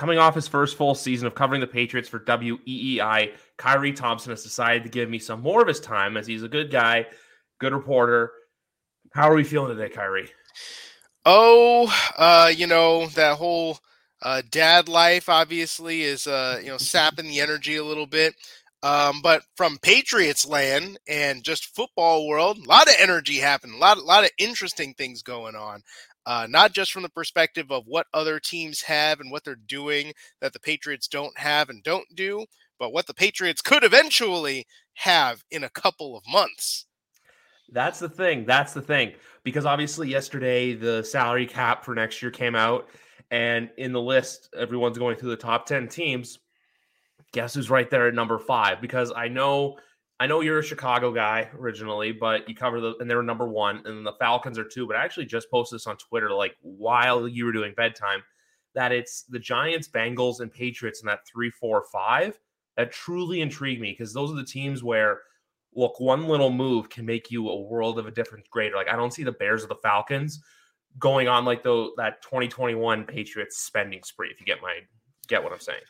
Coming off his first full season of covering the Patriots for WEEI, Khari Thompson has decided to give me some more of his time as he's a good guy, good reporter. How are we feeling today, Khari? Oh, uh, you know, that whole uh, dad life obviously is, uh, you know, sapping the energy a little bit. Um, but from Patriots land and just football world, a lot of energy happening, a lot, a lot of interesting things going on. Uh, not just from the perspective of what other teams have and what they're doing that the Patriots don't have and don't do, but what the Patriots could eventually have in a couple of months. That's the thing. That's the thing. Because obviously, yesterday, the salary cap for next year came out. And in the list, everyone's going through the top 10 teams. Guess who's right there at number five? Because I know. I know you're a Chicago guy originally, but you cover the and they're number one, and the Falcons are two. But I actually just posted this on Twitter like while you were doing bedtime that it's the Giants, Bengals, and Patriots in that three, four, five that truly intrigue me because those are the teams where look, one little move can make you a world of a difference greater. Like I don't see the Bears or the Falcons going on like the that 2021 Patriots spending spree. If you get my get what I'm saying.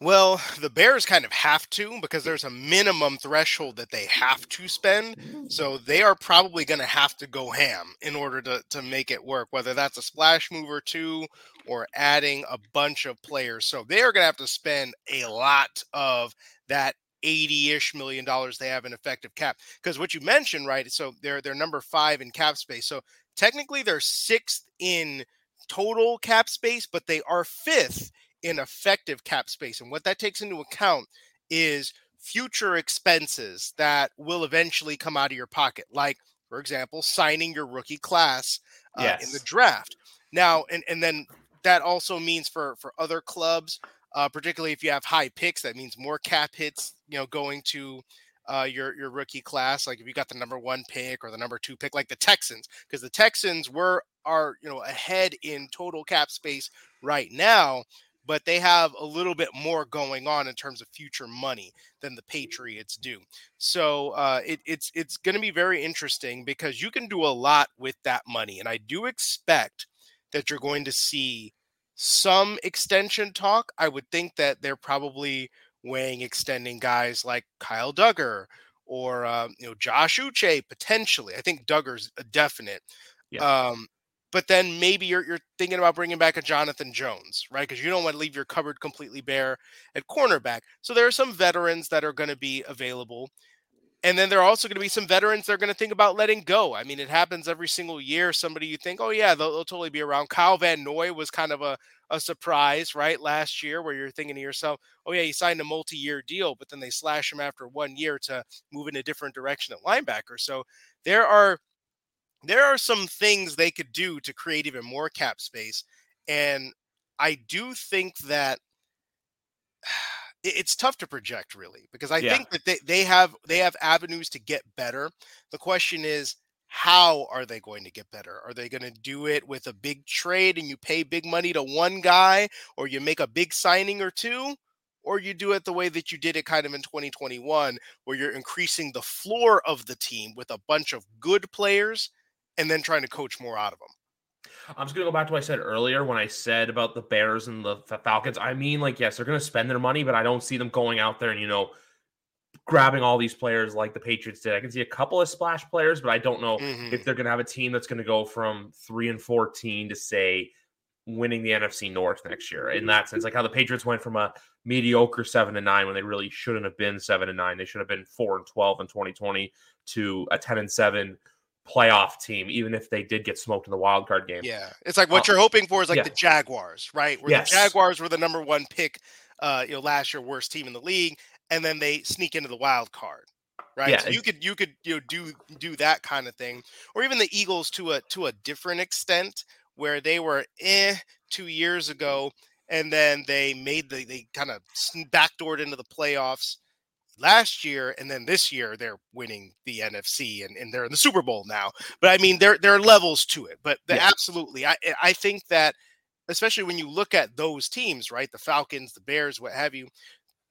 Well, the Bears kind of have to because there's a minimum threshold that they have to spend. So they are probably going to have to go ham in order to, to make it work, whether that's a splash move or two or adding a bunch of players. So they are going to have to spend a lot of that 80-ish million dollars they have in effective cap because what you mentioned right so they're they're number five in cap space so technically they're sixth in total cap space but they are fifth in effective cap space and what that takes into account is future expenses that will eventually come out of your pocket like for example signing your rookie class uh, yes. in the draft now and and then that also means for for other clubs uh, particularly if you have high picks. That means more cap hits, you know, going to uh, your your rookie class. Like if you got the number one pick or the number two pick, like the Texans, because the Texans were are you know ahead in total cap space right now, but they have a little bit more going on in terms of future money than the Patriots do. So uh, it, it's it's going to be very interesting because you can do a lot with that money, and I do expect that you're going to see some extension talk. I would think that they're probably weighing extending guys like Kyle Dugger or uh, you know Josh Uche potentially. I think Dugger's a definite. Yeah. Um, but then maybe you're you're thinking about bringing back a Jonathan Jones, right? Because you don't want to leave your cupboard completely bare at cornerback. So there are some veterans that are going to be available. And then there are also going to be some veterans that are going to think about letting go. I mean, it happens every single year. Somebody you think, oh, yeah, they'll, they'll totally be around. Kyle Van Noy was kind of a, a surprise, right? Last year, where you're thinking to yourself, oh, yeah, he signed a multi year deal, but then they slash him after one year to move in a different direction at linebacker. So there are. There are some things they could do to create even more cap space. And I do think that it's tough to project really because I yeah. think that they, they have they have avenues to get better. The question is how are they going to get better? Are they going to do it with a big trade and you pay big money to one guy or you make a big signing or two? Or you do it the way that you did it kind of in 2021, where you're increasing the floor of the team with a bunch of good players and then trying to coach more out of them. I'm just gonna go back to what I said earlier when I said about the Bears and the Falcons. I mean, like, yes, they're gonna spend their money, but I don't see them going out there and you know grabbing all these players like the Patriots did. I can see a couple of splash players, but I don't know mm-hmm. if they're gonna have a team that's gonna go from three and fourteen to say winning the NFC North next year. In that sense, like how the Patriots went from a mediocre seven and nine when they really shouldn't have been seven and nine. They should have been four and twelve in 2020 to a 10 and seven playoff team, even if they did get smoked in the wild card game. Yeah, it's like what uh, you're hoping for is like yeah. the Jaguars, right? Where yes. the Jaguars were the number one pick, uh, you know, last year worst team in the league, and then they sneak into the wild card, right? Yeah, so you could you could you know do do that kind of thing, or even the Eagles to a to a different extent, where they were eh two years ago, and then they made the they kind of backdoored into the playoffs last year and then this year they're winning the NFC and, and they're in the Super Bowl now. But I mean there there are levels to it. But the, yeah. absolutely I I think that especially when you look at those teams, right? The Falcons, the Bears, what have you,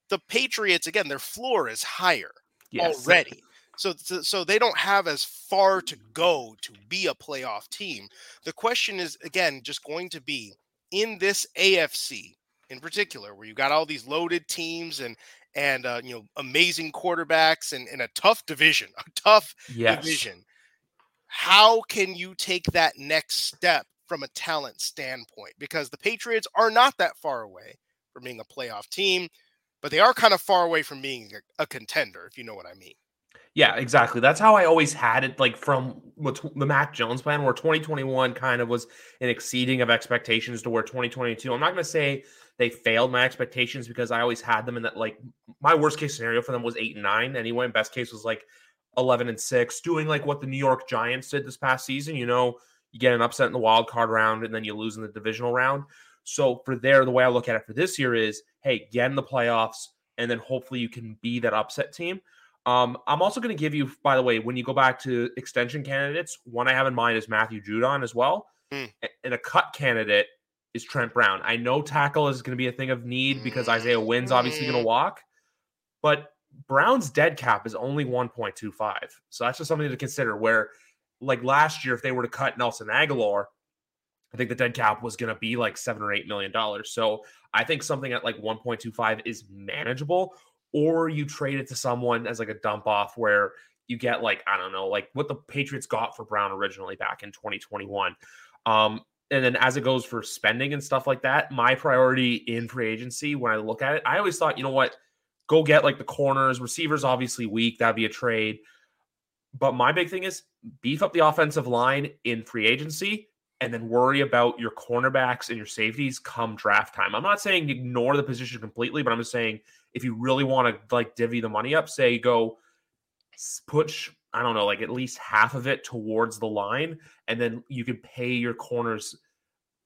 the Patriots again, their floor is higher yes. already. So, so they don't have as far to go to be a playoff team. The question is again just going to be in this AFC in particular, where you got all these loaded teams and and uh, you know amazing quarterbacks and in a tough division, a tough yes. division. How can you take that next step from a talent standpoint? Because the Patriots are not that far away from being a playoff team, but they are kind of far away from being a, a contender, if you know what I mean. Yeah, exactly. That's how I always had it, like from the Mac Jones plan, where 2021 kind of was an exceeding of expectations to where 2022. I'm not going to say they failed my expectations because I always had them in that, like, my worst case scenario for them was eight and nine anyway. And best case was like 11 and six, doing like what the New York Giants did this past season. You know, you get an upset in the wild card round and then you lose in the divisional round. So for there, the way I look at it for this year is, hey, get in the playoffs, and then hopefully you can be that upset team. Um, I'm also going to give you, by the way, when you go back to extension candidates, one I have in mind is Matthew Judon as well. Mm. And a cut candidate is Trent Brown. I know tackle is going to be a thing of need because Isaiah Wynn's obviously going to mm. walk, but Brown's dead cap is only 1.25. So that's just something to consider. Where, like last year, if they were to cut Nelson Agholor, I think the dead cap was going to be like seven or eight million dollars. So I think something at like 1.25 is manageable or you trade it to someone as like a dump off where you get like I don't know like what the Patriots got for Brown originally back in 2021. Um, and then as it goes for spending and stuff like that, my priority in free agency when I look at it, I always thought, you know what, go get like the corners, receivers obviously weak, that'd be a trade. But my big thing is beef up the offensive line in free agency and then worry about your cornerbacks and your safeties come draft time. I'm not saying ignore the position completely, but I'm just saying if you really want to like divvy the money up, say go push, I don't know, like at least half of it towards the line, and then you could pay your corners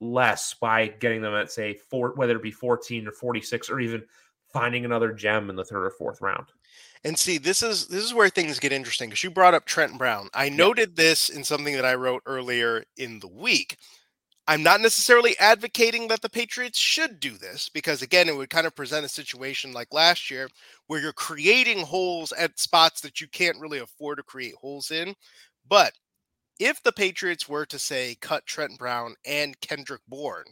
less by getting them at say four, whether it be 14 or 46, or even finding another gem in the third or fourth round. And see, this is this is where things get interesting because you brought up Trent Brown. I noted this in something that I wrote earlier in the week. I'm not necessarily advocating that the Patriots should do this because, again, it would kind of present a situation like last year where you're creating holes at spots that you can't really afford to create holes in. But if the Patriots were to say cut Trent Brown and Kendrick Bourne,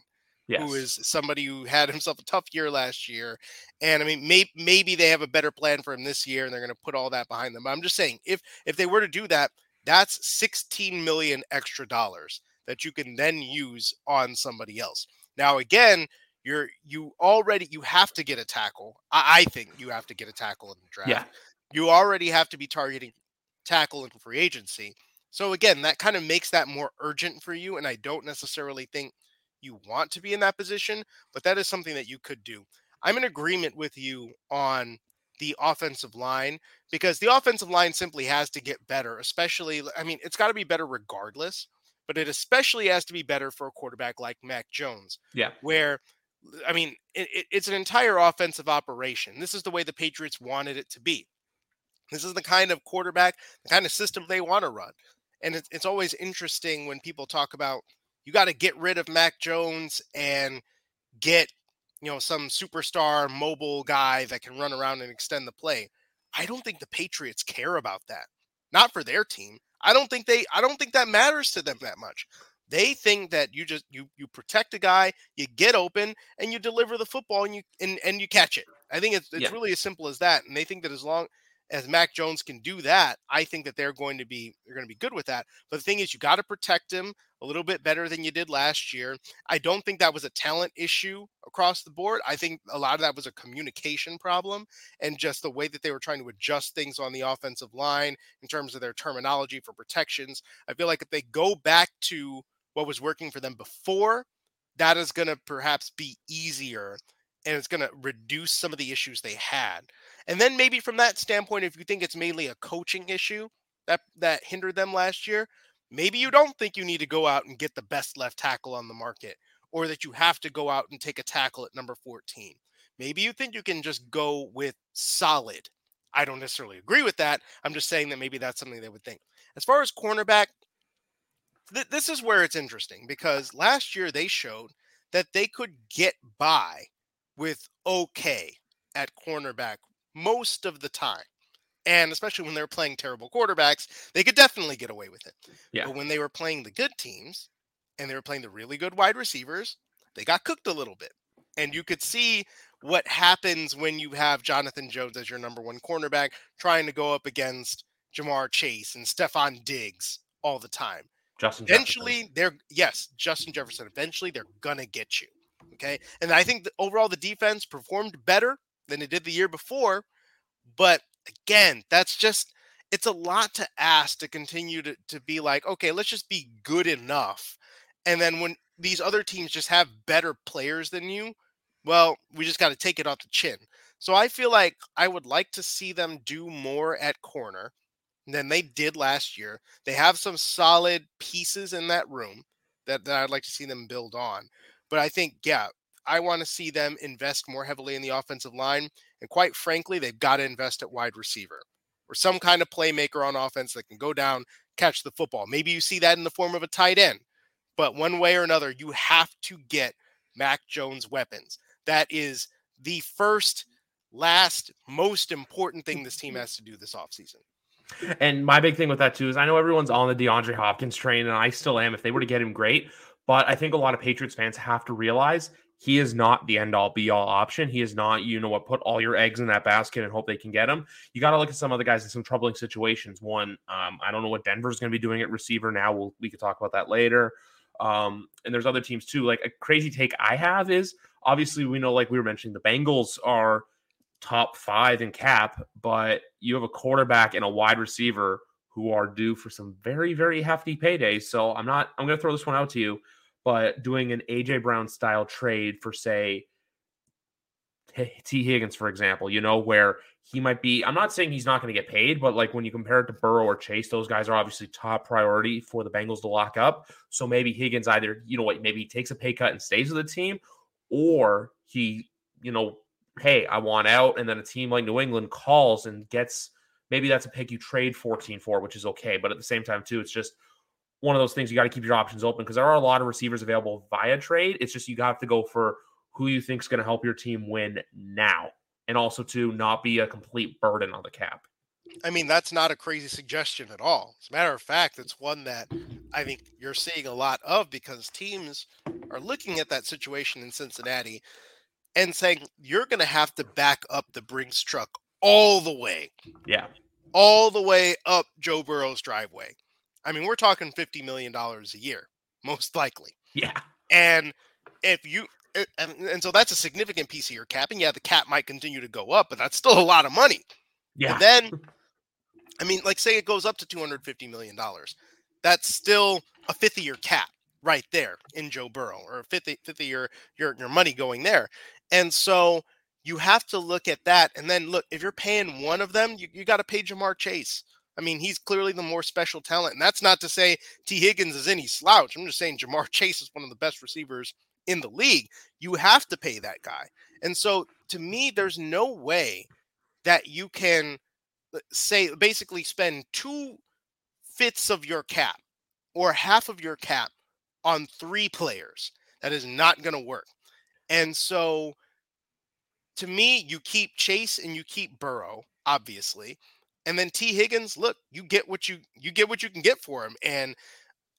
yes. who is somebody who had himself a tough year last year. And I mean, may, maybe they have a better plan for him this year, and they're going to put all that behind them. But I'm just saying, if if they were to do that, that's 16 million extra dollars that you can then use on somebody else. Now, again, you're you already you have to get a tackle. I, I think you have to get a tackle in the draft. Yeah. You already have to be targeting tackle in free agency. So again, that kind of makes that more urgent for you. And I don't necessarily think you want to be in that position, but that is something that you could do. I'm in agreement with you on the offensive line because the offensive line simply has to get better, especially, I mean, it's got to be better regardless, but it especially has to be better for a quarterback like Mac Jones. Yeah. Where, I mean, it, it's an entire offensive operation. This is the way the Patriots wanted it to be. This is the kind of quarterback, the kind of system they want to run. And it's, it's always interesting when people talk about you got to get rid of Mac Jones and get, you know, some superstar mobile guy that can run around and extend the play. I don't think the Patriots care about that. Not for their team. I don't think they I don't think that matters to them that much. They think that you just you you protect a guy, you get open, and you deliver the football and you and, and you catch it. I think it's it's yeah. really as simple as that. And they think that as long as Mac Jones can do that, I think that they're going to be they're going to be good with that. But the thing is, you got to protect him a little bit better than you did last year. I don't think that was a talent issue across the board. I think a lot of that was a communication problem and just the way that they were trying to adjust things on the offensive line in terms of their terminology for protections. I feel like if they go back to what was working for them before, that is going to perhaps be easier and it's going to reduce some of the issues they had. And then maybe from that standpoint, if you think it's mainly a coaching issue that that hindered them last year, maybe you don't think you need to go out and get the best left tackle on the market, or that you have to go out and take a tackle at number 14. Maybe you think you can just go with solid. I don't necessarily agree with that. I'm just saying that maybe that's something they would think. As far as cornerback, th- this is where it's interesting because last year they showed that they could get by with okay at cornerback most of the time. And especially when they were playing terrible quarterbacks, they could definitely get away with it. Yeah. But when they were playing the good teams and they were playing the really good wide receivers, they got cooked a little bit. And you could see what happens when you have Jonathan Jones as your number one cornerback trying to go up against Ja'Marr Chase and Stefon Diggs all the time. Justin eventually Jefferson. they're yes, Justin Jefferson. Eventually they're gonna get you. Okay. And I think overall the defense performed better than it did the year before. But again, that's just it's a lot to ask to continue to, to be like, okay, let's just be good enough. And then when these other teams just have better players than you, well, we just got to take it off the chin. So I feel like I would like to see them do more at corner than they did last year. They have some solid pieces in that room that, that I'd like to see them build on. But I think, yeah, I want to see them invest more heavily in the offensive line. And quite frankly, they've got to invest at wide receiver or some kind of playmaker on offense that can go down, catch the football. Maybe you see that in the form of a tight end. But one way or another, you have to get Mac Jones weapons. That is the first, last, most important thing this team has to do this offseason. And my big thing with that too is I know everyone's on the DeAndre Hopkins train, and I still am. If they were to get him, great. But I think a lot of Patriots fans have to realize he is not the end all be all option. He is not, you know what, put all your eggs in that basket and hope they can get him. You got to look at some other guys in some troubling situations. One, um, I don't know what Denver's going to be doing at receiver now. We'll, we could talk about that later. Um, and there's other teams too. Like a crazy take I have is obviously we know, like we were mentioning, the Bengals are top five in cap, but you have a quarterback and a wide receiver who are due for some very, very hefty paydays. So I'm not, I'm going to throw this one out to you but doing an AJ Brown style trade for say Tee Higgins, for example, you know, where he might be. I'm not saying he's not going to get paid, but like when you compare it to Burrow or Chase, those guys are obviously top priority for the Bengals to lock up. So maybe Higgins either, you know what, maybe he takes a pay cut and stays with the team, or he, you know, hey, I want out. And then a team like New England calls and gets maybe that's a pick you trade 14 for, which is okay. But at the same time, too, it's just one of those things you got to keep your options open because there are a lot of receivers available via trade. It's just you have to go for who you think is going to help your team win now, and also to not be a complete burden on the cap. I mean, that's not a crazy suggestion at all. As a matter of fact, it's one that I think you're seeing a lot of because teams are looking at that situation in Cincinnati and saying, you're going to have to back up the Brinks truck all the way. Yeah. All the way up Joe Burrow's driveway. I mean, we're talking $50 million a year, most likely. Yeah. And if you, eh, and, and so that's a significant piece of your cap. And yeah, the cap might continue to go up, but that's still a lot of money. Yeah. But then, I mean, like say it goes up to $250 million. That's still a fifth of your cap right there in Joe Burrow or a fifth, fifth of your, your, your money going there. And so you have to look at that. And then look, if you're paying one of them, you, you got to pay Ja'Marr Chase. I mean, he's clearly the more special talent. And that's not to say Tee Higgins is any slouch. I'm just saying Ja'Marr Chase is one of the best receivers in the league. You have to pay that guy. And so to me, there's no way that you can uh, say basically spend two fifths of your cap or half of your cap on three players. That is not going to work. And so to me, you keep Chase and you keep Burrow, obviously. And then Tee Higgins, look, you get what you you get what you can get for him. And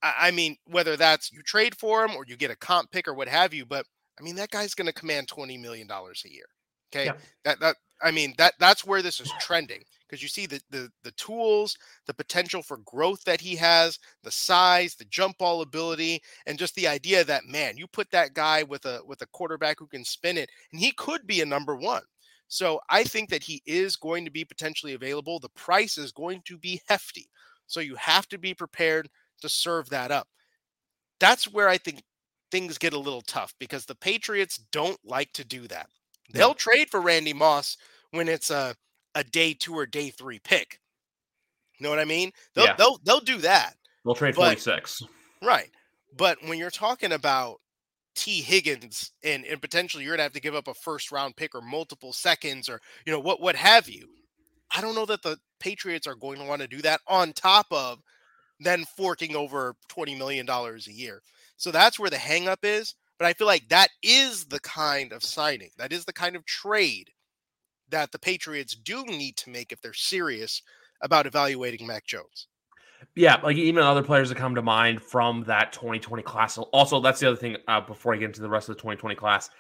I, I mean, whether that's you trade for him or you get a comp pick or what have you, but I mean that guy's going to command twenty million dollars a year. Okay, yeah. that that I mean that that's where this is trending because you see the, the the tools, the potential for growth that he has, the size, the jump ball ability, and just the idea that man, you put that guy with a with a quarterback who can spin it, and he could be a number one. So I think that he is going to be potentially available. The price is going to be hefty. So you have to be prepared to serve that up. That's where I think things get a little tough because the Patriots don't like to do that. They'll yeah. trade for Randy Moss when it's a, a day two or day three pick. You know what I mean? They'll yeah. they'll they'll do that. They'll trade 46. Right. But when you're talking about Tee Higgins and, and potentially you're gonna have to give up a first round pick or multiple seconds or you know what what have you. I don't know that the Patriots are going to want to do that on top of then forking over $20 million a year. So that's where the hangup is. But I feel like that is the kind of signing, that is the kind of trade that the Patriots do need to make if they're serious about evaluating Mac Jones. Yeah, like even other players that come to mind from that 2020 class. Also, that's the other thing. Uh, before I get into the rest of the 2020 class,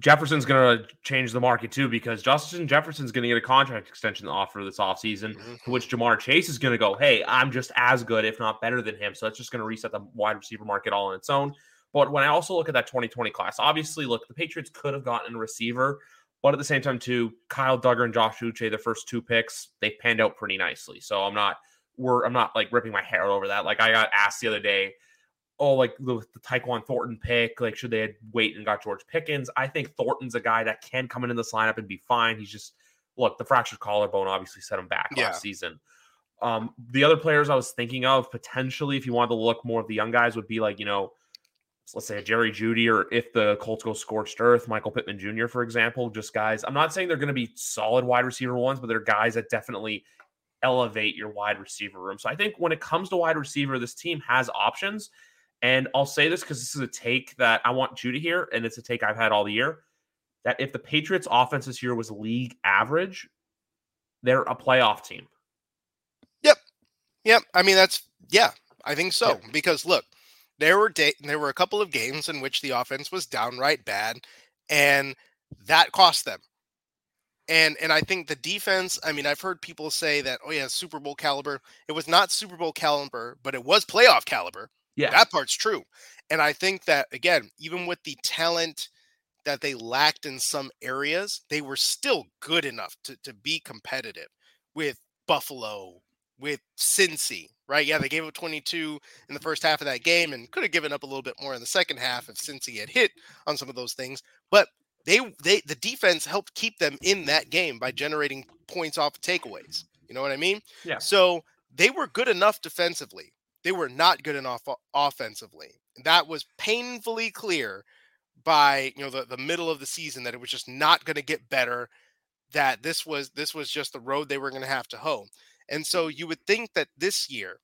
Jefferson's going to change the market too because Justin Jefferson's going to get a contract extension offer this offseason, mm-hmm. to which Ja'Marr Chase is going to go, Hey, I'm just as good, if not better than him. So that's just going to reset the wide receiver market all on its own. But when I also look at that 2020 class, obviously, look, the Patriots could have gotten a receiver, but at the same time, too, Kyle Dugger and Josh Uche, the first two picks, they panned out pretty nicely. So I'm not, we're, I'm not like ripping my hair over that. Like I got asked the other day, oh, like the, the Tyquan Thornton pick, like should they had wait and got George Pickens? I think Thornton's a guy that can come into this lineup and be fine. He's just look, the fractured collarbone obviously set him back yeah. last season. Um, the other players I was thinking of potentially, if you wanted to look more of the young guys, would be like, you know, let's say a Jerry Jeudy or if the Colts go scorched earth, Michael Pittman Jr., for example, just guys. I'm not saying they're going to be solid wide receiver ones, but they're guys that definitely elevate your wide receiver room. So I think when it comes to wide receiver, this team has options. And I'll say this because this is a take that I want you to hear, and it's a take I've had all the year. That if the Patriots' offense this year was league average, they're a playoff team. Yep, yep. I mean, that's yeah, I think so. Yep. Because look, there were day, there were a couple of games in which the offense was downright bad, and that cost them. And and I think the defense. I mean, I've heard people say that, oh yeah, Super Bowl caliber. It was not Super Bowl caliber, but it was playoff caliber yeah. That part's true. And I think that, again, even with the talent that they lacked in some areas, they were still good enough to, to be competitive with Buffalo, with Cincy, right? Yeah, they gave up 22 in the first half of that game and could have given up a little bit more in the second half if Cincy had hit on some of those things. But they they the defense helped keep them in that game by generating points off of takeaways. You know what I mean? Yeah. So they were good enough defensively they were not good enough offensively. That was painfully clear by you know the, the middle of the season that it was just not going to get better that this was this was just the road they were going to have to hoe and so you would think that this year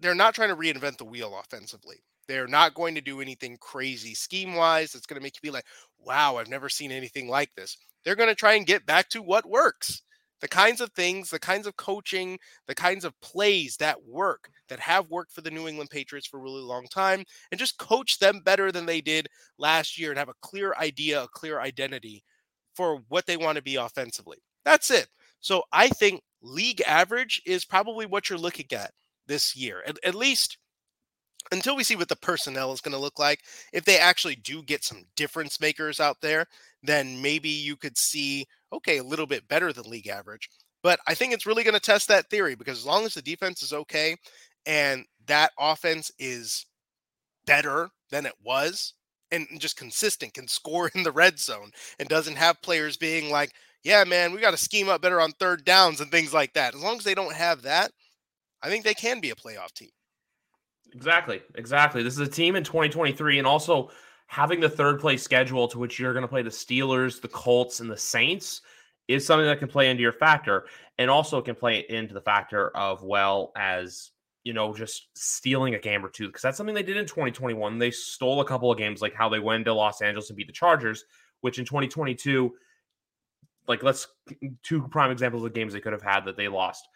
they're not trying to reinvent the wheel offensively they're not going to do anything crazy scheme wise that's going to make you be like wow i've never seen anything like this they're going to try and get back to what works the kinds of things, the kinds of coaching, the kinds of plays that work, that have worked for the New England Patriots for a really long time, and just coach them better than they did last year and have a clear idea, a clear identity for what they want to be offensively. That's it. So I think league average is probably what you're looking at this year, at, at least until we see what the personnel is going to look like. If they actually do get some difference makers out there, then maybe you could see okay, a little bit better than league average. But I think it's really going to test that theory because as long as the defense is okay and that offense is better than it was and just consistent, can score in the red zone and doesn't have players being like, yeah, man, we got to scheme up better on third downs and things like that. As long as they don't have that, I think they can be a playoff team. Exactly. Exactly. This is a team in 2023 and also having the third place schedule to which you're going to play the Steelers, the Colts, and the Saints is something that can play into your factor and also can play into the factor of well as you know just stealing a game or two because that's something they did in 2021 they stole a couple of games like how they went to los angeles and beat the chargers which in 2022 like let's two prime examples of games they could have had that they lost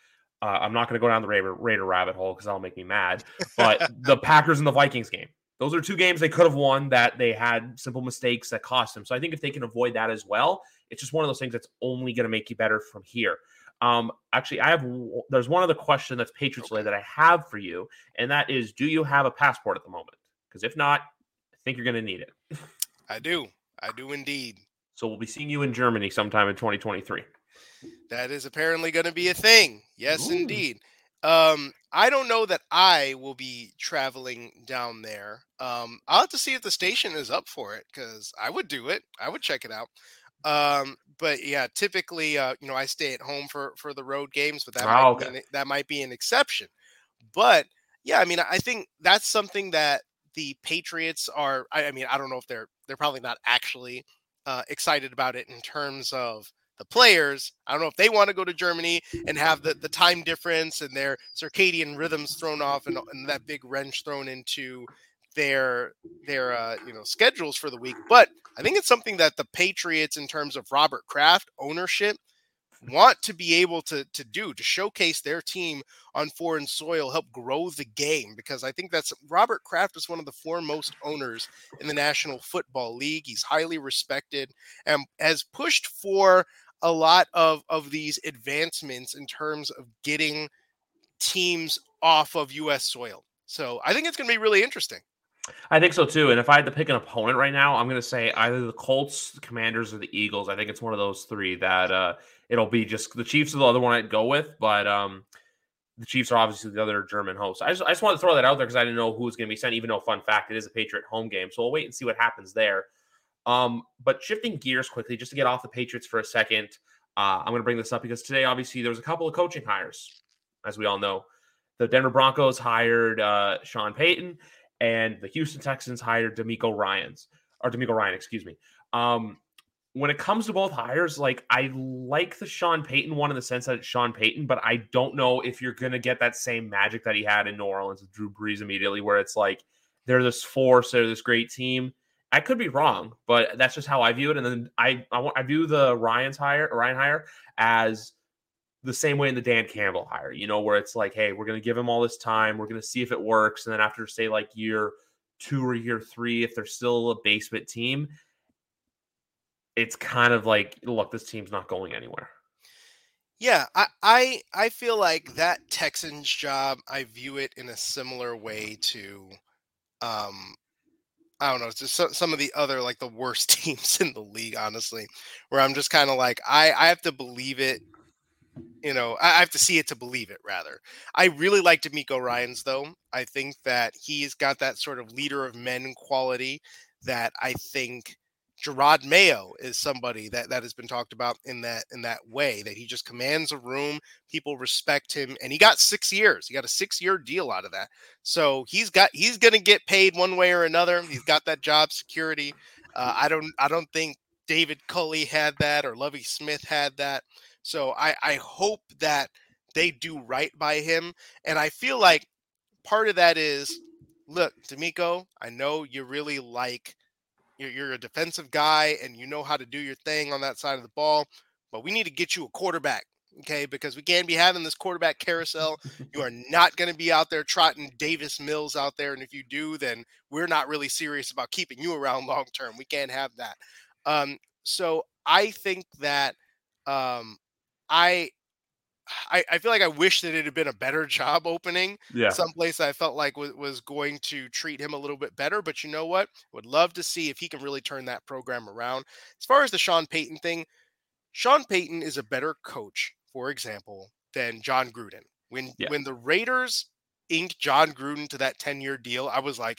uh, i'm not going to go down the raider, raider rabbit hole because that'll make me mad but the packers and the vikings game those are two games they could have won that they had simple mistakes that cost them. So I think if they can avoid that as well, it's just one of those things that's only going to make you better from here. Um, actually, I have there's one other question that's Patriots related that I have for you, and that is, do you have a passport at the moment? Because if not, I think you're going to need it. I do. I do indeed. So we'll be seeing you in Germany sometime in 2023. That is apparently going to be a thing. Yes, Ooh. indeed. Um, I don't know that I will be traveling down there. Um, I'll have to see if the station is up for it because I would do it. I would check it out. Um, but yeah, typically, uh, you know, I stay at home for for the road games, but that oh, might okay. an, that might be an exception. But yeah, I mean, I think that's something that the Patriots are. I, I mean, I don't know if they're they're probably not actually uh, excited about it in terms of the players. I don't know if they want to go to Germany and have the, the time difference and their circadian rhythms thrown off and, and that big wrench thrown into their their uh, you know schedules for the week. But I think it's something that the Patriots, in terms of Robert Kraft ownership, want to be able to to do to showcase their team on foreign soil, help grow the game because I think that's Robert Kraft is one of the foremost owners in the National Football League. He's highly respected and has pushed for a lot of of these advancements in terms of getting teams off of US soil. So, I think it's going to be really interesting. I think so too. And if I had to pick an opponent right now, I'm going to say either the Colts, the Commanders, or the Eagles. I think it's one of those three that uh, it'll be just the Chiefs are the other one I'd go with, but um, the Chiefs are obviously the other German host. I just, I just wanted to throw that out there because I didn't know who was going to be sent, even though, fun fact, it is a Patriot home game. So we'll wait and see what happens there. Um, but shifting gears quickly, just to get off the Patriots for a second, uh, I'm going to bring this up because today, obviously, there was a couple of coaching hires, as we all know. The Denver Broncos hired uh, Sean Payton, and the Houston Texans hired DeMeco Ryans or DeMeco Ryan, excuse me. Um, when it comes to both hires, like I like the Sean Payton one in the sense that it's Sean Payton, but I don't know if you're gonna get that same magic that he had in New Orleans with Drew Brees immediately, where it's like they're this force, they're this great team. I could be wrong, but that's just how I view it. And then I I, I view the Ryan's hire Ryan hire as the same way in the Dan Campbell hire, you know, where it's like, hey, we're going to give him all this time. We're going to see if it works. And then after, say, like year two or year three, if they're still a basement team, it's kind of like, look, this team's not going anywhere. Yeah, I, I I feel like that Texans job, I view it in a similar way to um I don't know, just some, some of the other like the worst teams in the league, honestly, where I'm just kind of like, I, I have to believe it you know, I have to see it to believe it. Rather, I really like DeMeco Ryan's though. I think that he's got that sort of leader of men quality that I think Jerod Mayo is somebody that that has been talked about in that in that way that he just commands a room, people respect him, and he got six years. He got a six year deal out of that, so he's got he's going to get paid one way or another. He's got that job security. Uh, I don't I don't think David Culley had that or Lovie Smith had that. So I, I hope that they do right by him. And I feel like part of that is look, DeMeco, I know you really like you're, you're a defensive guy and you know how to do your thing on that side of the ball, but we need to get you a quarterback. Okay, because we can't be having this quarterback carousel. You are not going to be out there trotting Davis Mills out there. And if you do, then we're not really serious about keeping you around long term. We can't have that. Um, so I think that um, I, I, I feel like I wish that it had been a better job opening. Yeah. Someplace I felt like was, was going to treat him a little bit better. But you know what? Would love to see if he can really turn that program around. As far as the Sean Payton thing, Sean Payton is a better coach, for example, than Jon Gruden. When yeah. when the Raiders inked Jon Gruden to that 10-year deal, I was like,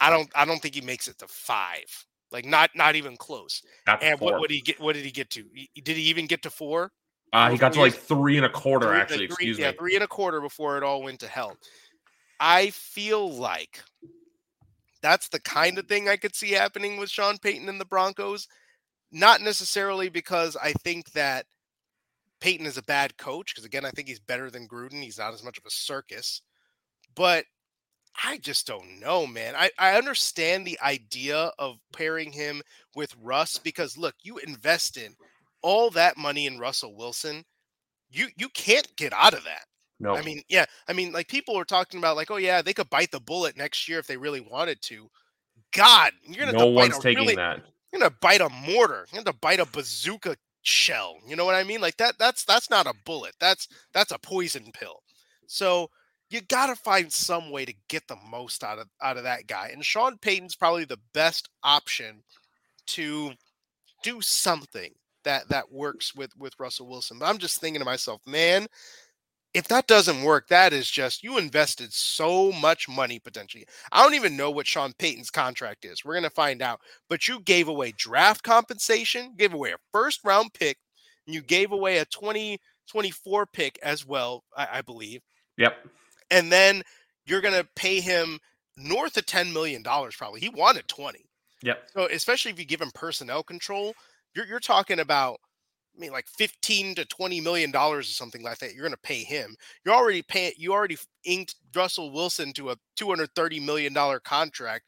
I don't I don't think he makes it to five. Like not not even close. and what would he get? What did he get to? Did he even get to four? Uh, he got to like three and a quarter, three, actually. Three, excuse yeah, me. three and a quarter before it all went to hell. I feel like that's the kind of thing I could see happening with Sean Payton and the Broncos. Not necessarily because I think that Payton is a bad coach, because again, I think he's better than Gruden. He's not as much of a circus. But I just don't know, man. I, I understand the idea of pairing him with Russ because look, you invest in all that money in Russell Wilson, you you can't get out of that. No. I mean, yeah. I mean, like people were talking about like, oh yeah, they could bite the bullet next year if they really wanted to. God, you're gonna no one's taking really, that. You're gonna bite a mortar. You're gonna bite a bazooka shell. You know what I mean? Like that. That's that's not a bullet. That's that's a poison pill. So you got to find some way to get the most out of out of that guy. And Sean Payton's probably the best option to do something that that works with with Russell Wilson. But I'm just thinking to myself, man, if that doesn't work, that is just you invested so much money potentially. I don't even know what Sean Payton's contract is. We're gonna find out. But you gave away draft compensation, gave away a first round pick, and you gave away a 2024 pick as well, I, I believe. Yep. And then you're gonna pay him north of 10 million dollars probably. He wanted 20. Yep. So especially if you give him personnel control, you're you're talking about I mean like 15 to 20 million dollars or something like that. You're going to pay him. You're already paying you already inked Russell Wilson to a 230 million dollar contract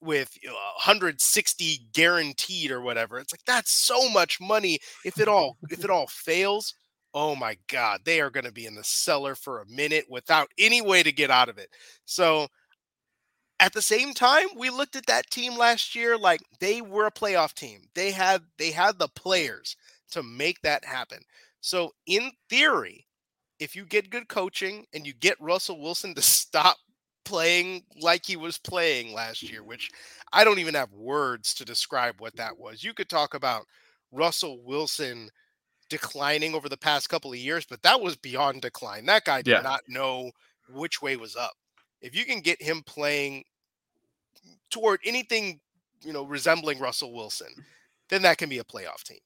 with 160 guaranteed or whatever. It's like that's so much money if it all if it all fails. oh my God, they are going to be in the cellar for a minute without any way to get out of it. So at the same time, we looked at that team last year like they were a playoff team. They had they had the players to make that happen. So in theory, if you get good coaching and you get Russell Wilson to stop playing like he was playing last year, which I don't even have words to describe what that was. You could talk about Russell Wilson declining over the past couple of years, but that was beyond decline. That guy did yeah. not know which way was up. If you can get him playing toward anything, you know, resembling Russell Wilson, then that can be a playoff team.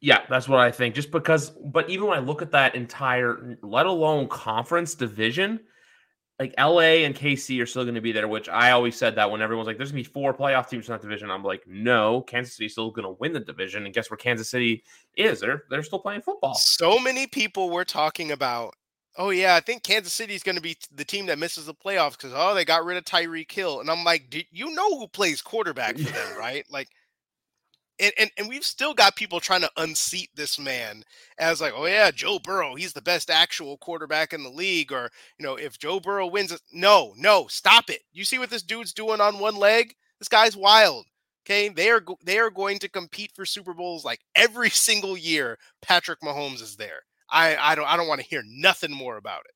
Yeah, that's what I think. Just because, but even when I look at that entire, let alone conference division, like LA and KC are still going to be there, which I always said that when everyone's like, there's going to be four playoff teams in that division. I'm like, no, Kansas City's still going to win the division. And guess where Kansas City is? They're, they're still playing football. So many people were talking about, oh, yeah, I think Kansas City is going to be the team that misses the playoffs because, oh, they got rid of Tyreek Hill. And I'm like, you know who plays quarterback for them, right? Like, and, and, and we've still got people trying to unseat this man as like, oh yeah, Joe Burrow, he's the best actual quarterback in the league, or you know, if Joe Burrow wins, no, no, stop it. You see what this dude's doing on one leg? This guy's wild. Okay, they are they are going to compete for Super Bowls like every single year. Patrick Mahomes is there. I I don't I don't want to hear nothing more about it.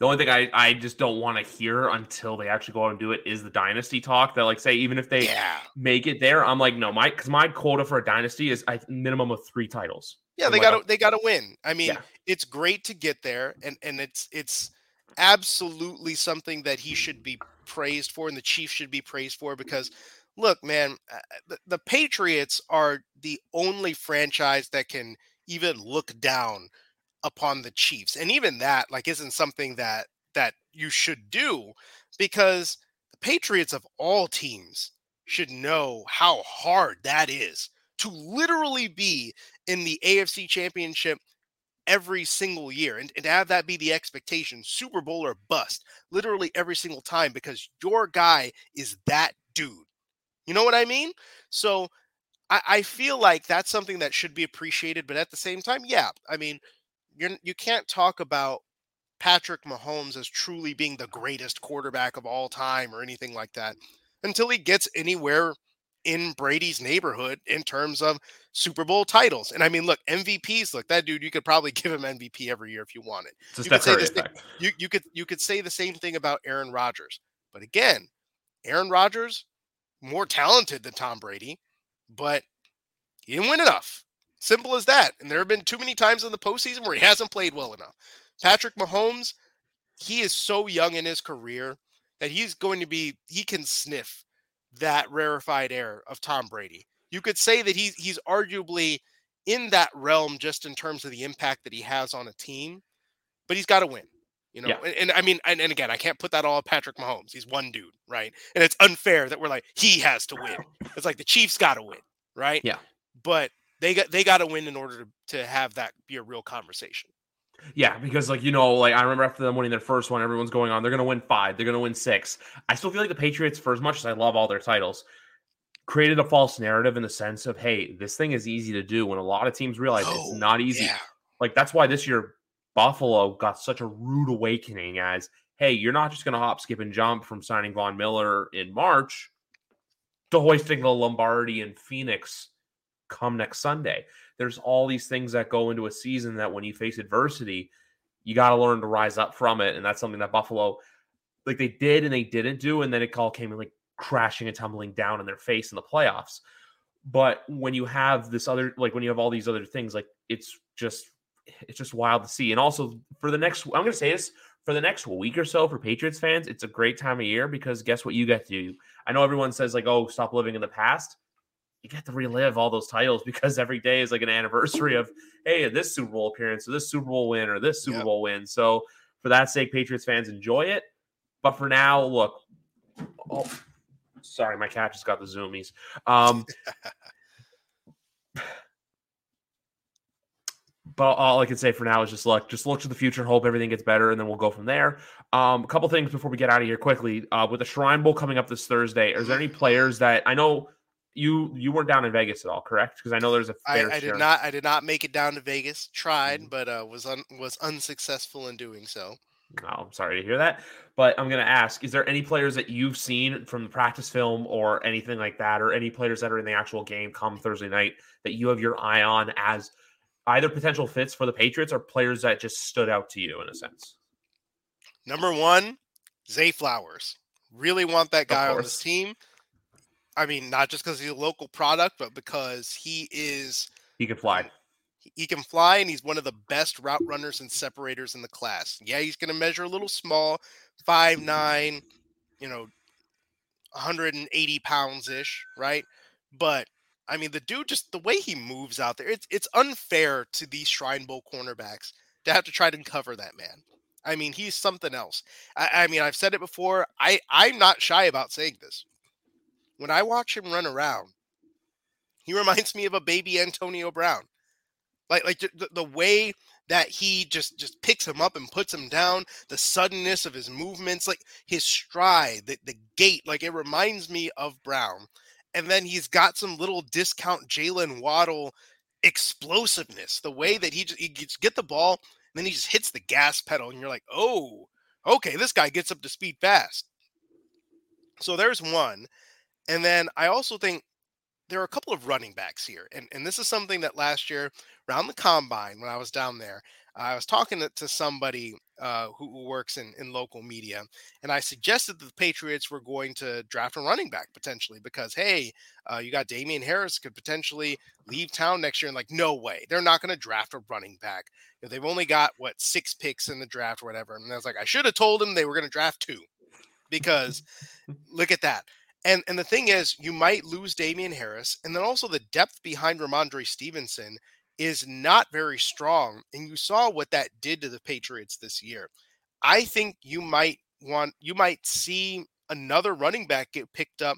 The only thing I, I just don't want to hear until they actually go out and do it is the dynasty talk. That like say even if they yeah. make it there, I'm like no, my because my quota for a dynasty is a minimum of three titles. Yeah, they got to they got to win. I mean, yeah. it's great to get there, and and it's it's absolutely something that he should be praised for, and the Chiefs should be praised for because look, man, uh, the, the Patriots are the only franchise that can even look down upon the Chiefs. And even that like isn't something that that you should do because the Patriots of all teams should know how hard that is to literally be in the AFC championship every single year and, and have that be the expectation Super Bowl or bust literally every single time because your guy is that dude. You know what I mean? So I, I feel like that's something that should be appreciated, but at the same time, yeah, I mean, you're you can't talk about Patrick Mahomes as truly being the greatest quarterback of all time or anything like that until he gets anywhere in Brady's neighborhood in terms of Super Bowl titles. And I mean, look, MVPs, look, that dude, you could probably give him MVP every year if you wanted. You could, say you, you could you could say the same thing about Aaron Rodgers. But again, Aaron Rodgers, more talented than Tom Brady, but he didn't win enough. Simple as that. And there have been too many times in the postseason where he hasn't played well enough. Patrick Mahomes, he is so young in his career that he's going to be, he can sniff that rarefied air of Tom Brady. You could say that he's he's arguably in that realm just in terms of the impact that he has on a team, but he's got to win. You know, yeah. and, and, I mean, and, and, again, I can't put that all on Patrick Mahomes. He's one dude, right? And it's unfair that we're like he has to win. It's like the Chiefs got to win, right? Yeah. But they got they got to win in order to, to have that be a real conversation. Yeah, because like you know, like I remember after them winning their first one, everyone's going on. They're going to win five. They're going to win six. I still feel like the Patriots, for as much as I love all their titles, created a false narrative in the sense of, hey, this thing is easy to do. When a lot of teams realize oh, it's not easy. Yeah. Like that's why this year Buffalo got such a rude awakening. As hey, you're not just going to hop, skip, and jump from signing Von Miller in March to hoisting the Lombardi in Phoenix come next Sunday. There's all these things that go into a season that when you face adversity, you got to learn to rise up from it. And that's something that Buffalo, like they did and they didn't do. And then it all came like crashing and tumbling down in their face in the playoffs. But when you have this other, like when you have all these other things, like it's just, it's just wild to see. And also for the next, I'm going to say this for the next week or so for Patriots fans, it's a great time of year because guess what you get to do? I know everyone says like, oh, stop living in the past you get to relive all those titles because every day is like an anniversary of hey this Super Bowl appearance or this Super Bowl win or this Super yep. Bowl win. So for that sake, Patriots fans enjoy it. But for now, look. Oh, sorry, my cat just got the zoomies. Um, but all I can say for now is just look, just look to the future and hope everything gets better, and then we'll go from there. Um, a couple things before we get out of here quickly. Uh, with the Shrine Bowl coming up this Thursday, is there any players that I know you you weren't down in Vegas at all, correct? Because I know there's a I, I did not I did not make it down to Vegas. Tried, Mhm. but uh, was un, was unsuccessful in doing so. Oh, I'm sorry to hear that. But I'm going to ask: Is there any players that you've seen from the practice film or anything like that, or any players that are in the actual game come Thursday night that you have your eye on as either potential fits for the Patriots or players that just stood out to you in a sense? Number one, Zay Flowers. Really want that guy on this team. I mean, not just because he's a local product, but because he is He can fly. he can fly and he's one of the best route runners and separators in the class. Yeah, he's going to measure a little small, five nine, you know, 180 pounds ish, right? But I mean, the dude just the way he moves out there, it's it's unfair to these Shrine Bowl cornerbacks to have to try to cover that man. I mean, he's something else. I, I mean, I've said it before. I I'm not shy about saying this. When I watch him run around, he reminds me of a baby Antonio Brown. Like like the, the way that he just just picks him up and puts him down the suddenness of his movements like his stride the, the gait like it reminds me of brown. And then he's got some little discount Jaylen Waddle explosiveness the way that he just he gets get the ball and then he just hits the gas pedal and you're like oh okay this guy gets up to speed fast. So there's one and then i also think there are a couple of running backs here and, and this is something that last year around the combine when I was down there, I was talking to, to somebody uh, who, who works in, in local media, and I suggested that the Patriots were going to draft a running back potentially because, hey, uh, you got Damien Harris could potentially leave town next year. And like, no way, they're not going to draft a running back. You know, they've only got what six picks in the draft or whatever. And I was like, I should have told them they were going to draft two because look at that. And and the thing is, you might lose Damien Harris, and then also the depth behind Rhamondre Stevenson is not very strong. And you saw what that did to the Patriots this year. I think you might want you might see another running back get picked up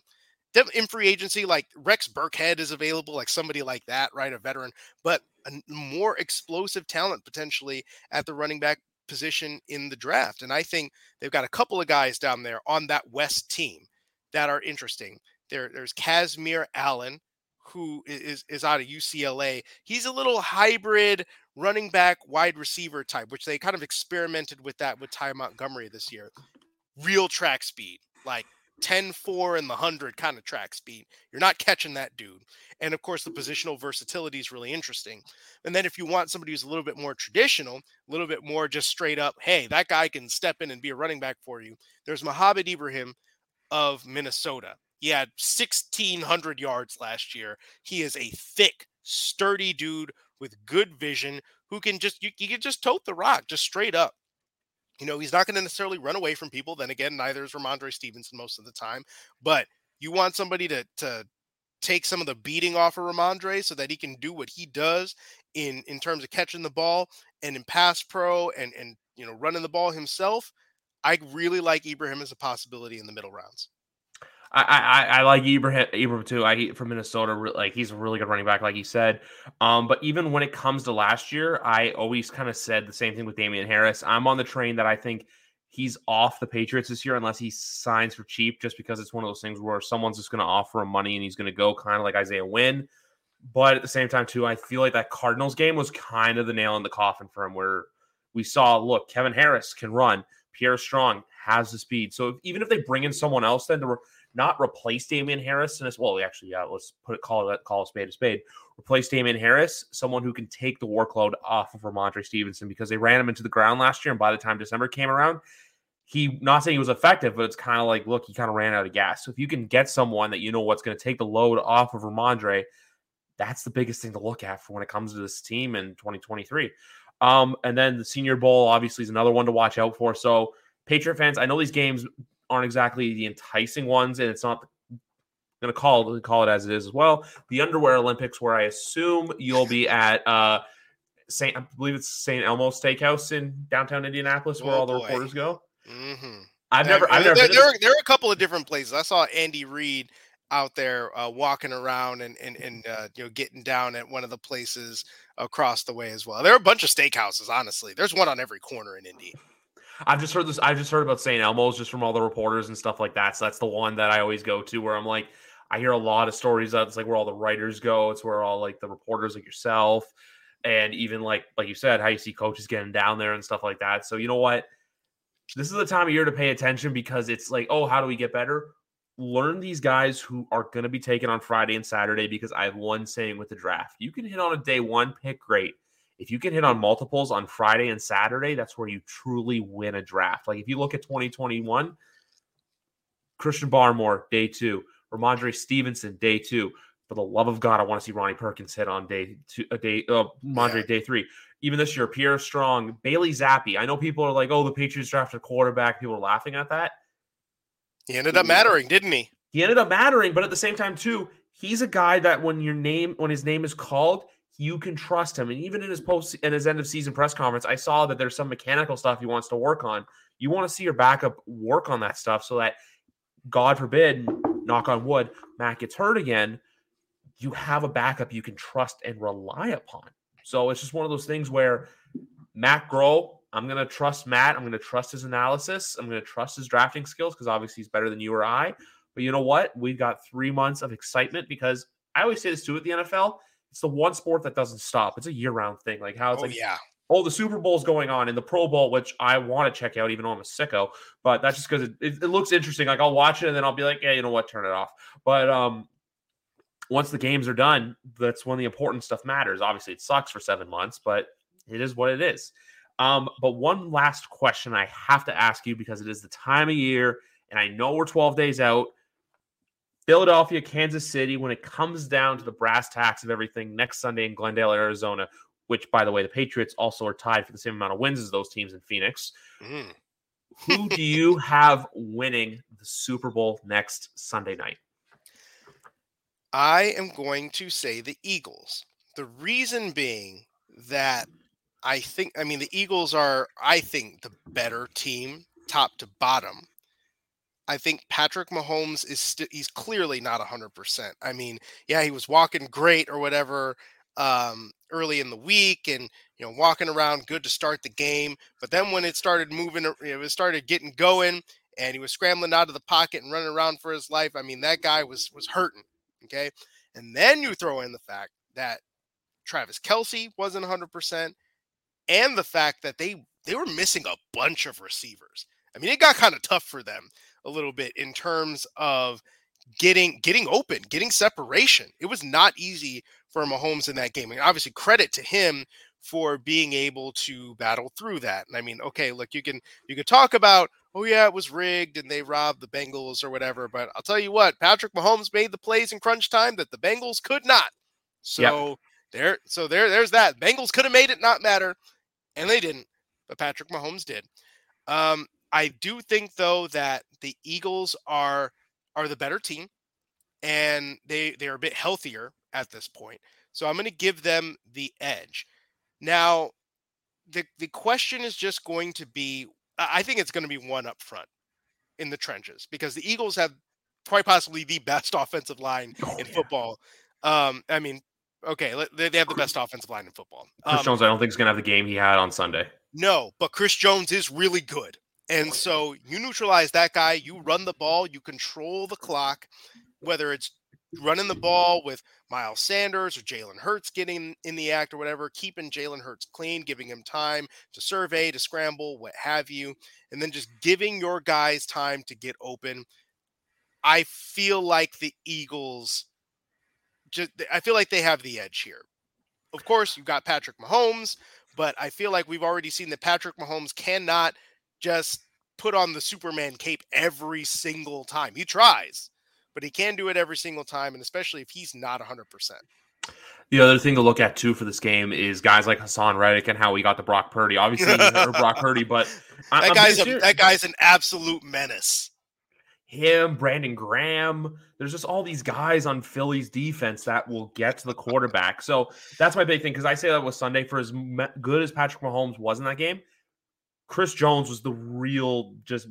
in free agency, like Rex Burkhead is available, like somebody like that, right? A veteran, but a more explosive talent potentially at the running back position in the draft. And I think they've got a couple of guys down there on that West team that are interesting. There, there's Kazmeir Allen, who is is out of UCLA. He's a little hybrid running back, wide receiver type, which they kind of experimented with that with Ty Montgomery this year. Real track speed, like 10 4 and the 100 kind of track speed. You're not catching that dude. And of course, the positional versatility is really interesting. And then if you want somebody who's a little bit more traditional, a little bit more just straight up, hey, that guy can step in and be a running back for you. There's Mohamed Ibrahim of Minnesota. He had 1,600 yards last year. He is a thick, sturdy dude with good vision who can just, you, you can just tote the rock just straight up. You know, he's not going to necessarily run away from people. Then again, neither is Rhamondre Stevenson most of the time. But you want somebody to, to take some of the beating off of Rhamondre so that he can do what he does in, in terms of catching the ball and in pass pro and, and, you know, running the ball himself. I really like Ibrahim as a possibility in the middle rounds. I, I I like Ibrahim, Ibrahim too. I from Minnesota, like he's a really good running back, like you said. Um, but even when it comes to last year, I always kind of said the same thing with Damien Harris. I'm on the train that I think he's off the Patriots this year unless he signs for cheap, just because it's one of those things where someone's just going to offer him money and he's going to go kind of like Isaiah Wynn. But at the same time, too, I feel like that Cardinals game was kind of the nail in the coffin for him, where we saw, look, Kevin Harris can run, Pierre Strong has the speed. So if, even if they bring in someone else, then to re- not replace Damien Harris and as well, actually, yeah, let's put it call it call a spade a spade. Replace Damien Harris, someone who can take the workload off of Rhamondre Stevenson because they ran him into the ground last year, and by the time December came around, he not saying he was effective, but it's kind of like, look, he kind of ran out of gas. So if you can get someone that you know what's going to take the load off of Rhamondre, that's the biggest thing to look at for when it comes to this team in 2023. Um, and then the Senior Bowl obviously is another one to watch out for. So Patriot fans, I know these games aren't exactly the enticing ones, and it's not going to call it call it as it is as well. The Underwear Olympics, where I assume you'll be at uh, Saint, I believe it's Saint Elmo Steakhouse in downtown Indianapolis, where Oh, all the boy. reporters go. Mm-hmm. I've never, I've never. there, been to there, are, there are a couple of different places. I saw Andy Reid out there uh, walking around and and, and uh, you know getting down at one of the places across the way as well. There are a bunch of steakhouses. Honestly, there's one on every corner in Indy. I've just heard this. I've just heard about St. Elmo's just from all the reporters and stuff like that. So that's the one that I always go to where I'm like, I hear a lot of stories that it's like where all the writers go. It's where all like the reporters like yourself and even like like you said, how you see coaches getting down there and stuff like that. So you know what? This is the time of year to pay attention because it's like, oh, how do we get better? Learn these guys who are going to be taken on Friday and Saturday because I have one saying with the draft. You can hit on a day one pick, great. If you can hit on multiples on Friday and Saturday, that's where you truly win a draft. Like if you look at 2021, Christian Barmore, day two. Rhamondre Stevenson, day two. For the love of God, I want to see Ronnie Perkins hit on day two, a day, uh, Mondre yeah. day three. Even this year, Pierre Strong, Bailey Zappe. I know people are like, "Oh, the Patriots drafted a quarterback." People are laughing at that. He ended up mattering, didn't he? He ended up mattering, but at the same time, too, he's a guy that when your name, when his name is called, you can trust him. And even in his post in his end of season press conference, I saw that there's some mechanical stuff he wants to work on. You want to see your backup work on that stuff so that, God forbid, knock on wood, Matt gets hurt again you have a backup you can trust and rely upon. So it's just one of those things where Matt Groh, I'm going to trust Matt. I'm going to trust his analysis. I'm going to trust his drafting skills because obviously he's better than you or I. But you know what? We've got three months of excitement because I always say this too at the NFL. It's the one sport that doesn't stop. It's a year round thing. Like how it's oh, like, yeah. Oh, the Super Bowl's going on and the Pro Bowl, which I want to check out, even though I'm a sicko. But that's just because it, it, it, looks interesting. Like I'll watch it and then I'll be like, yeah, you know what, turn it off. But um, once the games are done, that's when the important stuff matters. Obviously, it sucks for seven months, but it is what it is. Um, but one last question I have to ask you because it is the time of year, and I know we're 12 days out. Philadelphia, Kansas City, when it comes down to the brass tacks of everything next Sunday in Glendale, Arizona, which, by the way, the Patriots also are tied for the same amount of wins as those teams in Phoenix. Mm. Who do you have winning the Super Bowl next Sunday night? I am going to say the Eagles. The reason being that I think, I mean, the Eagles are, I think, the better team, top to bottom. I think Patrick Mahomes is st- he's clearly not 100%. I mean, yeah, he was walking great or whatever um, early in the week and, you know, walking around good to start the game. But then when it started moving, it started getting going and he was scrambling out of the pocket and running around for his life. I mean, that guy was was hurting. Okay. And then you throw in the fact that Travis Kelce wasn't 100%, and the fact that they they were missing a bunch of receivers. I mean, it got kind of tough for them a little bit in terms of getting getting open, getting separation. It was not easy for Mahomes in that game. And obviously, credit to him for being able to battle through that. And I mean, okay, look, you can you can talk about oh yeah, it was rigged and they robbed the Bengals or whatever. But I'll tell you what, Patrick Mahomes made the plays in crunch time that the Bengals could not. So yep. there, so there, there's that. Bengals could have made it not matter, and they didn't, but Patrick Mahomes did. Um, I do think though that the Eagles are are the better team, and they they are a bit healthier at this point. So I'm going to give them the edge. Now, the the question is just going to be I think it's going to be one up front in the trenches because the Eagles have quite possibly the best offensive line oh, in yeah. football. Um, I mean, okay, they have the best offensive line in football. Chris um, Jones, I don't think is going to have the game he had on Sunday. No, but Chris Jones is really good. And so you neutralize that guy, you run the ball, you control the clock, whether it's running the ball with Miles Sanders or Jalen Hurts getting in the act or whatever, keeping Jalen Hurts clean, giving him time to survey, to scramble, what have you, and then just giving your guys time to get open. I feel like the Eagles just I feel like they have the edge here. Of course, you've got Patrick Mahomes, but I feel like we've already seen that Patrick Mahomes cannot just put on the Superman cape every single time. He tries but he can do it every single time, and especially if he's not 100%. The other thing to look at too for this game is guys like Haason Reddick and how we got to Brock Purdy. Obviously, Brock Purdy, but that I'm guy's a, that guy's an absolute menace. Him, Brandon Graham. There's just all these guys on Philly's defense that will get to the quarterback. So that's my big thing because I say that was Sunday for as good as Patrick Mahomes was in that game. Chris Jones was the real just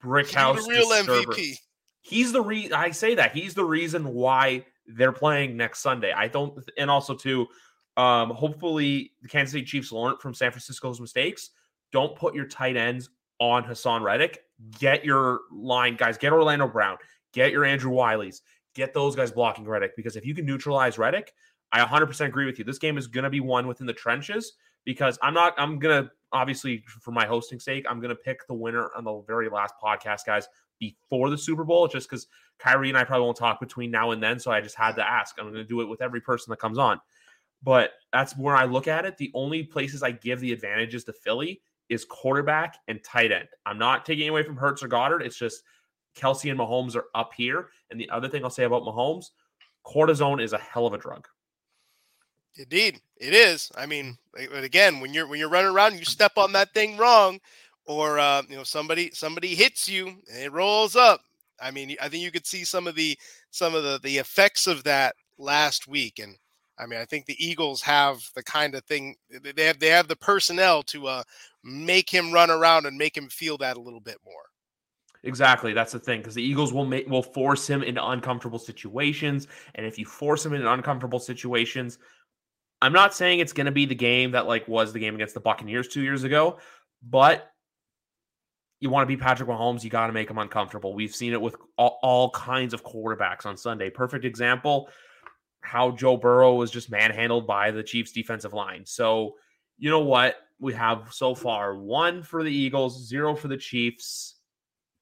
brick house, the real disturber. MVP he's the re I say that he's the reason why they're playing next Sunday. I don't and also too um hopefully the Kansas City Chiefs learn from San Francisco's mistakes. Don't put your tight ends on Haason Reddick. Get your line guys, get Orlando Brown, get your Andrew Wylie's, get those guys blocking Reddick because if you can neutralize Reddick, I 100% agree with you. This game is going to be won within the trenches because I'm not, I'm going to, obviously, for my hosting sake, I'm going to pick the winner on the very last podcast, guys, before the Super Bowl, just because Khari and I probably won't talk between now and then. So I just had to ask. I'm going to do it with every person that comes on. But that's where I look at it. The only places I give the advantages to Philly is quarterback and tight end. I'm not taking away from Hurts or Goedert. It's just Kelce and Mahomes are up here. And the other thing I'll say about Mahomes, cortisone is a hell of a drug. Indeed, it is. I mean, again, when you're when you're running around, you step on that thing wrong, or uh, you know somebody somebody hits you and it rolls up. I mean, I think you could see some of the some of the the effects of that last week, and I mean, I think the Eagles have the kind of thing they have they have the personnel to uh, make him run around and make him feel that a little bit more. Exactly, that's the thing because the Eagles will make will force him into uncomfortable situations, and if you force him into uncomfortable situations, I'm not saying it's going to be the game that like was the game against the Buccaneers two years ago, but you want to be Patrick Mahomes, you got to make him uncomfortable. We've seen it with all, all, kinds of quarterbacks on Sunday. Perfect example how Joe Burrow was just manhandled by the Chiefs defensive line. So, you know what? We have so far one for the Eagles, zero for the Chiefs.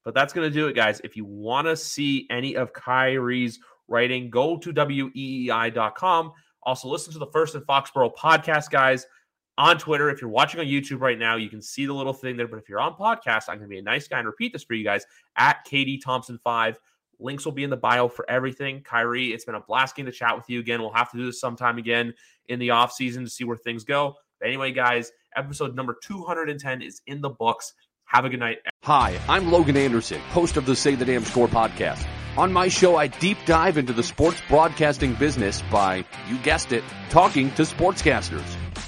But that's going to do it, guys. If you want to see any of Khari's writing, go to weei.com. Also, listen to the First and Foxborough podcast, guys, on Twitter. If you're watching on YouTube right now, you can see the little thing there. But if you're on podcast, I'm going to be a nice guy and repeat this for you guys at KD Thompson 5. Links will be in the bio for everything. Khari, it's been a blast getting to chat with you again. We'll have to do this sometime again in the off season to see where things go. But anyway, guys, episode number 210 is in the books. Have a good night. Hi, I'm Logan Anderson, host of the Say the Damn Score podcast. On my show, I deep dive into the sports broadcasting business by, you guessed it, talking to sportscasters.